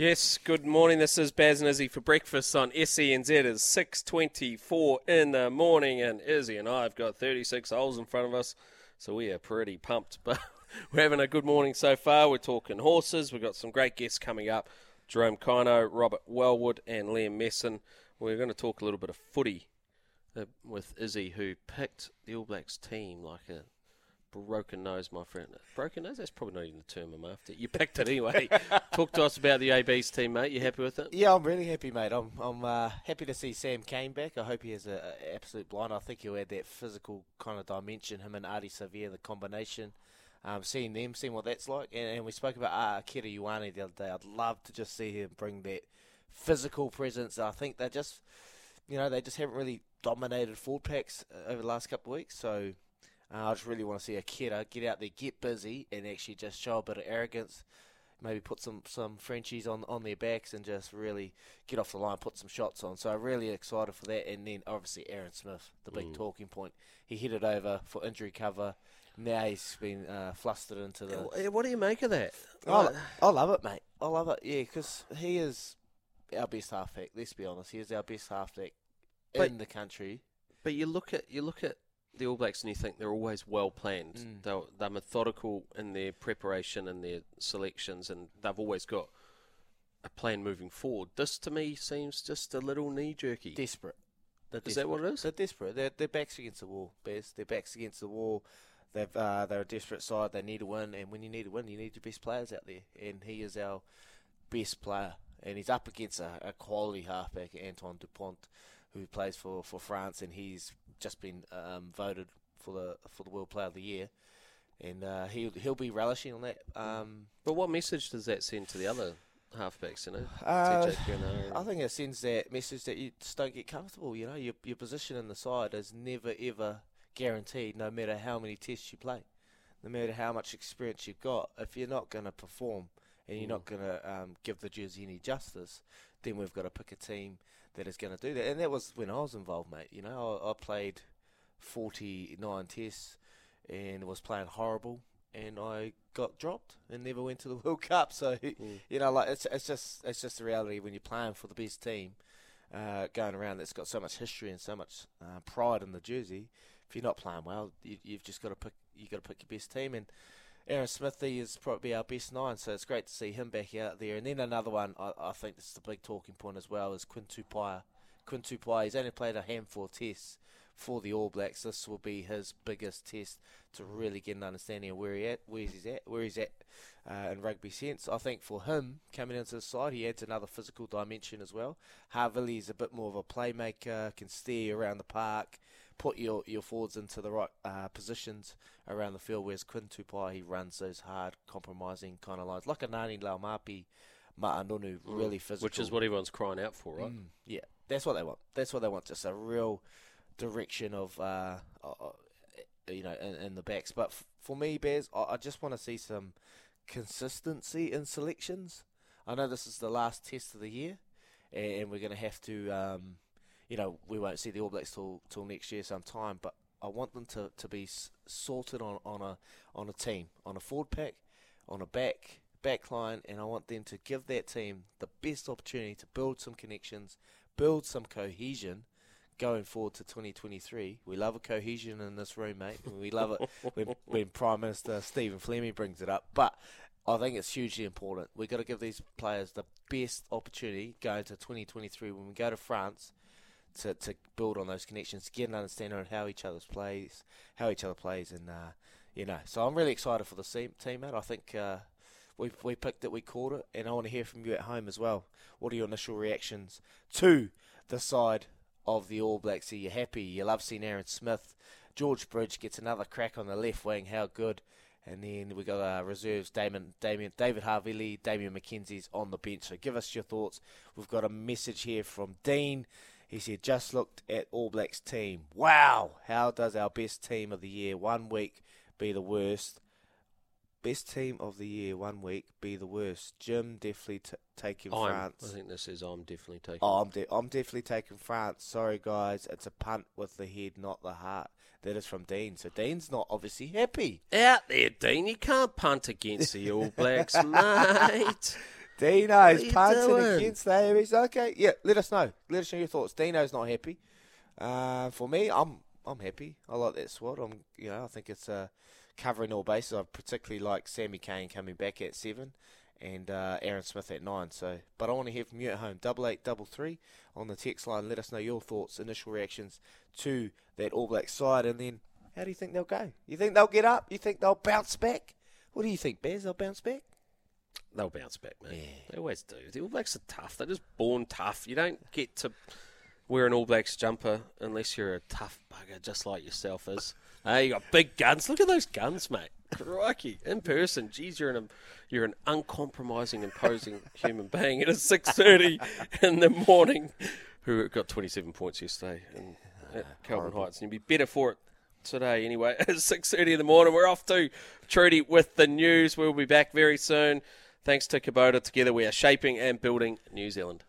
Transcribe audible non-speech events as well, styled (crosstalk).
Yes, good morning. This is Baz and Izzy for breakfast on SENZ. It's 6.24 in the morning and Izzy and I have got 36 holes in front of us, so we are pretty pumped. (laughs) But we're having a good morning so far. We're talking horses. We've got some great guests coming up. Jerome Kaino, Robert Wellwood and Liam Messam. We're going to talk a little bit of footy uh, with Izzy, who picked the All Blacks team like a broken nose, my friend. Broken nose? That's probably not even the term I'm after. You picked it anyway. (laughs) Talk to us about the AB's team, mate. You happy with it? Yeah, I'm really happy, mate. I'm I'm uh, happy to see Sam Cane back. I hope he has an absolute blind. I think he'll add that physical kind of dimension. Him and Ardie Savea, the combination. Um, seeing them, seeing what that's like, and, and we spoke about uh, Akira Ioane the other day. I'd love to just see him bring that physical presence. I think they just, you know, they just haven't really dominated forward packs uh, over the last couple of weeks. So uh, I just really want to see Akira get out there, get busy, and actually just show a bit of arrogance. Maybe put some, some Frenchies on on their backs and just really get off the line, put some shots on. So I'm really excited for that. And then obviously Aaron Smith, the big mm. talking point. He hit it over for injury cover. Now he's been uh, flustered into the. What do you make of that? I, I love it, mate. I love it. Yeah, because he is our best halfback. Let's be honest, he is our best halfback in the country. But you look at you look at the All Blacks and you think they're always well planned. Mm. They're, they're methodical in their preparation and their selections, and they've always got a plan moving forward. This to me seems just a little knee jerky. Desperate. Is desperate. that what it is? They're desperate. They're, they're backs against the wall, Baz. They're backs against the wall. They've, uh, they're a desperate side. They need to win, and when you need to win, you need your best players out there, and he is our best player. And he's up against a, a quality halfback, Antoine Dupont, who plays for, for France, and he's just been um, voted for the for the World Player of the Year, and uh, he'll he'll be relishing on that. Um, but what message does that send to the other halfbacks? You know, uh, I think it sends that message that you just don't get comfortable. You know, your your position in the side is never ever guaranteed, no matter how many tests you play, no matter how much experience you've got. If you're not going to perform and you're mm. not going to um, give the jersey any justice, then we've got to pick a team that is going to do that. And that was when I was involved, mate. You know, I, I played 49 tests and was playing horrible, and I got dropped and never went to the (laughs) World Cup. So mm. you know, like it's it's just it's just the reality when you're playing for the best team, uh, going around that's got so much history and so much uh, pride in the jersey. If you're not playing well, you, have just got to pick you got to pick your best team and. Aaron Smithy is probably our best nine, so it's great to see him back out there. And then another one, I, I think this is the big talking point as well, is Quinn Tupaea. Quinn Tupaea, he's only played a handful of tests for the All Blacks. This will be his biggest test to really get an understanding of where he at, where he's at, where he's at uh, in rugby sense. I think for him coming into the side, he adds another physical dimension as well. Havili is a bit more of a playmaker, can steer around the park, put your, your forwards into the right uh, positions around the field, whereas Quinn Tupaea, he runs those hard, compromising kind of lines, like a Ngani Laumape, Ma'a Nonu, mm. really physical. Which is what everyone's crying out for, right? Mm, yeah, that's what they want. That's what they want, just a real direction of, uh, uh, uh you know, in, in, the backs. But f- for me, Baz, I, I just want to see some consistency in selections. I know this is the last test of the year, and, we're going to have to... Um, you know, we won't see the All Blacks till till next year sometime. But I want them to, to be sorted on, on a on a team, on a forward pack, on a back back line, and I want them to give that team the best opportunity to build some connections, build some cohesion going forward to 2023. We love a cohesion in this room, mate. We love it (laughs) when, when Prime Minister Stephen Fleming brings it up. But I think it's hugely important. We've got to give these players the best opportunity going to 2023 when we go to France to, to build on those connections, get an understanding of how each other's plays, how each other plays, and uh, you know. So I'm really excited for the team, team mate. I think uh, we we picked it, we caught it, and I want to hear from you at home as well. What are your initial reactions to the side of the All Blacks? Are you happy? You love seeing Aaron Smith. George Bridge gets another crack on the left wing. How good And then we got our reserves, Damon, Damien, David Harvey Damian McKenzie's on the bench. So give us your thoughts. We've got a message here from Dean. He said, just looked at All Blacks team. Wow, how does our best team of the year one week be the worst? Best team of the year one week be the worst. Jim definitely t- taking I'm, France. I think this is I'm definitely taking. Oh, I'm, de- I'm definitely taking France. Sorry, guys. It's a punt with the head, not the heart. That is from Dean. So Dean's not obviously happy. Out there, Dean. You can't punt against the All Blacks, (laughs) mate. Dino's you punting doing? against the Aries. Okay, yeah. Let us know. Let us know your thoughts. Dino's not happy. Uh, for me, I'm I'm happy. I like that squad. I'm you know I think it's uh, covering all bases. I particularly like Sammy Cane coming back at seven, and uh, Aaron Smith at nine. So, but I want to hear from you at home. Double eight double three on the text line. Let us know your thoughts, initial reactions to that All Black side, and then how do you think they'll go? You think they'll get up? You think they'll bounce back? What do you think, Baz? They'll bounce back? They'll bounce back, mate. They always do. The All Blacks are tough. They're just born tough. You don't get to wear an All Blacks jumper unless you're a tough bugger, just like yourself is. Hey, you got big guns. Look at those guns, mate. Crikey, in person, geez, you're an you're an uncompromising, imposing (laughs) human being. It is six thirty in the morning. Who got twenty seven points yesterday in ah, at Kelvin Heights, and you'd be better for it today anyway. (laughs) It's six thirty in the morning. We're off to Trudy with the news. We'll be back very soon. Thanks to Kubota, together we are shaping and building New Zealand.